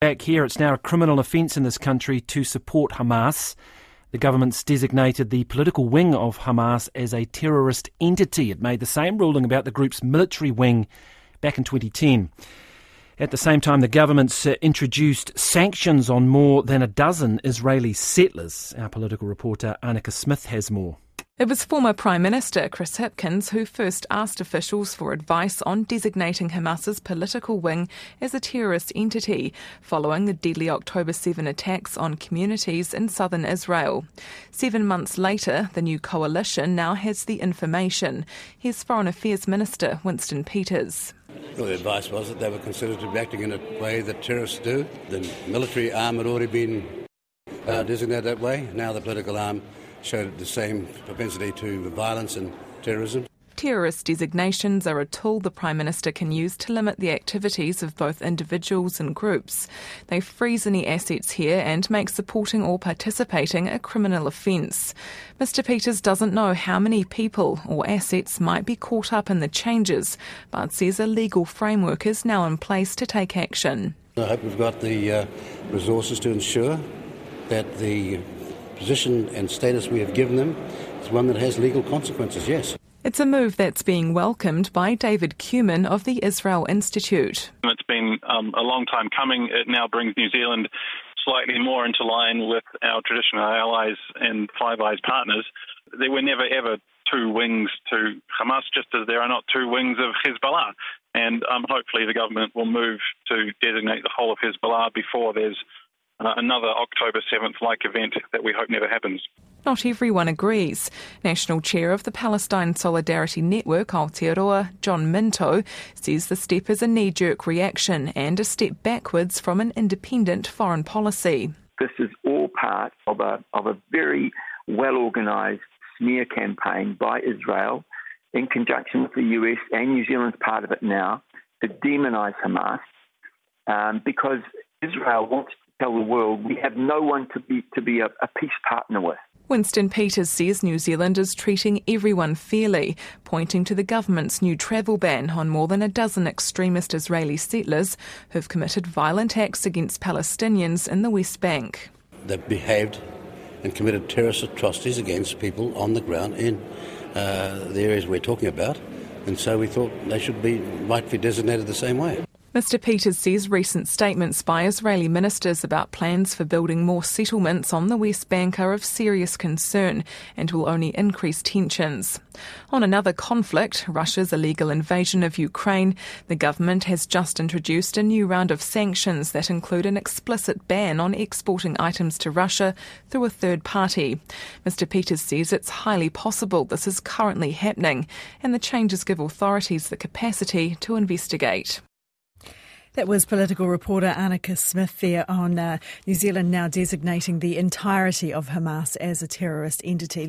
Back here, it's now a criminal offence in this country to support Hamas. The government's designated the political wing of Hamas as a terrorist entity. It made the same ruling about the group's military wing back in 2010. At the same time, the government's uh, introduced sanctions on more than a dozen Israeli settlers. Our political reporter Anneke Smith has more. It was former Prime Minister Chris Hipkins who first asked officials for advice on designating Hamas's political wing as a terrorist entity following the deadly October 7 attacks on communities in southern Israel. Seven months later, the new coalition now has the information. Here's Foreign Affairs Minister Winston Peters. Well, the advice was that they were considered to be acting in a way that terrorists do. The military arm had already been uh, designated that way. Now the political arm showed the same propensity to violence and terrorism. Terrorist designations are a tool the Prime Minister can use to limit the activities of both individuals and groups. They freeze any assets here and make supporting or participating a criminal offence. Mr Peters doesn't know how many people or assets might be caught up in the changes, but says a legal framework is now in place to take action. I hope we've got the uh, resources to ensure that the position and status we have given them is one that has legal consequences, yes. It's a move that's being welcomed by David Cumin of the Israel Institute. It's been um, a long time coming. It now brings New Zealand slightly more into line with our traditional allies and Five Eyes partners. There were never ever two wings to Hamas, just as there are not two wings of Hezbollah. And um, hopefully the government will move to designate the whole of Hezbollah before there's uh, another October 7th like event that we hope never happens. Not everyone agrees. National Chair of the Palestine Solidarity Network, Aotearoa, John Minto, says the step is a knee jerk reaction and a step backwards from an independent foreign policy. This is all part of a, of a very well organised smear campaign by Israel in conjunction with the US and New Zealand's part of it now to demonise Hamas um, because Israel wants tell the world we have no one to be to be a, a peace partner with. Winston Peters says New Zealand is treating everyone fairly, pointing to the government's new travel ban on more than a dozen extremist Israeli settlers who've committed violent acts against Palestinians in the West Bank. They've behaved and committed terrorist atrocities against people on the ground in uh, the areas we're talking about, and so we thought they should be rightly designated the same way. Mr. Peters says recent statements by Israeli ministers about plans for building more settlements on the West Bank are of serious concern and will only increase tensions. On another conflict, Russia's illegal invasion of Ukraine, the government has just introduced a new round of sanctions that include an explicit ban on exporting items to Russia through a third party. Mr. Peters says it's highly possible this is currently happening, and the changes give authorities the capacity to investigate. That was political reporter Anneke Smith there on uh, New Zealand now designating the entirety of Hamas as a terrorist entity.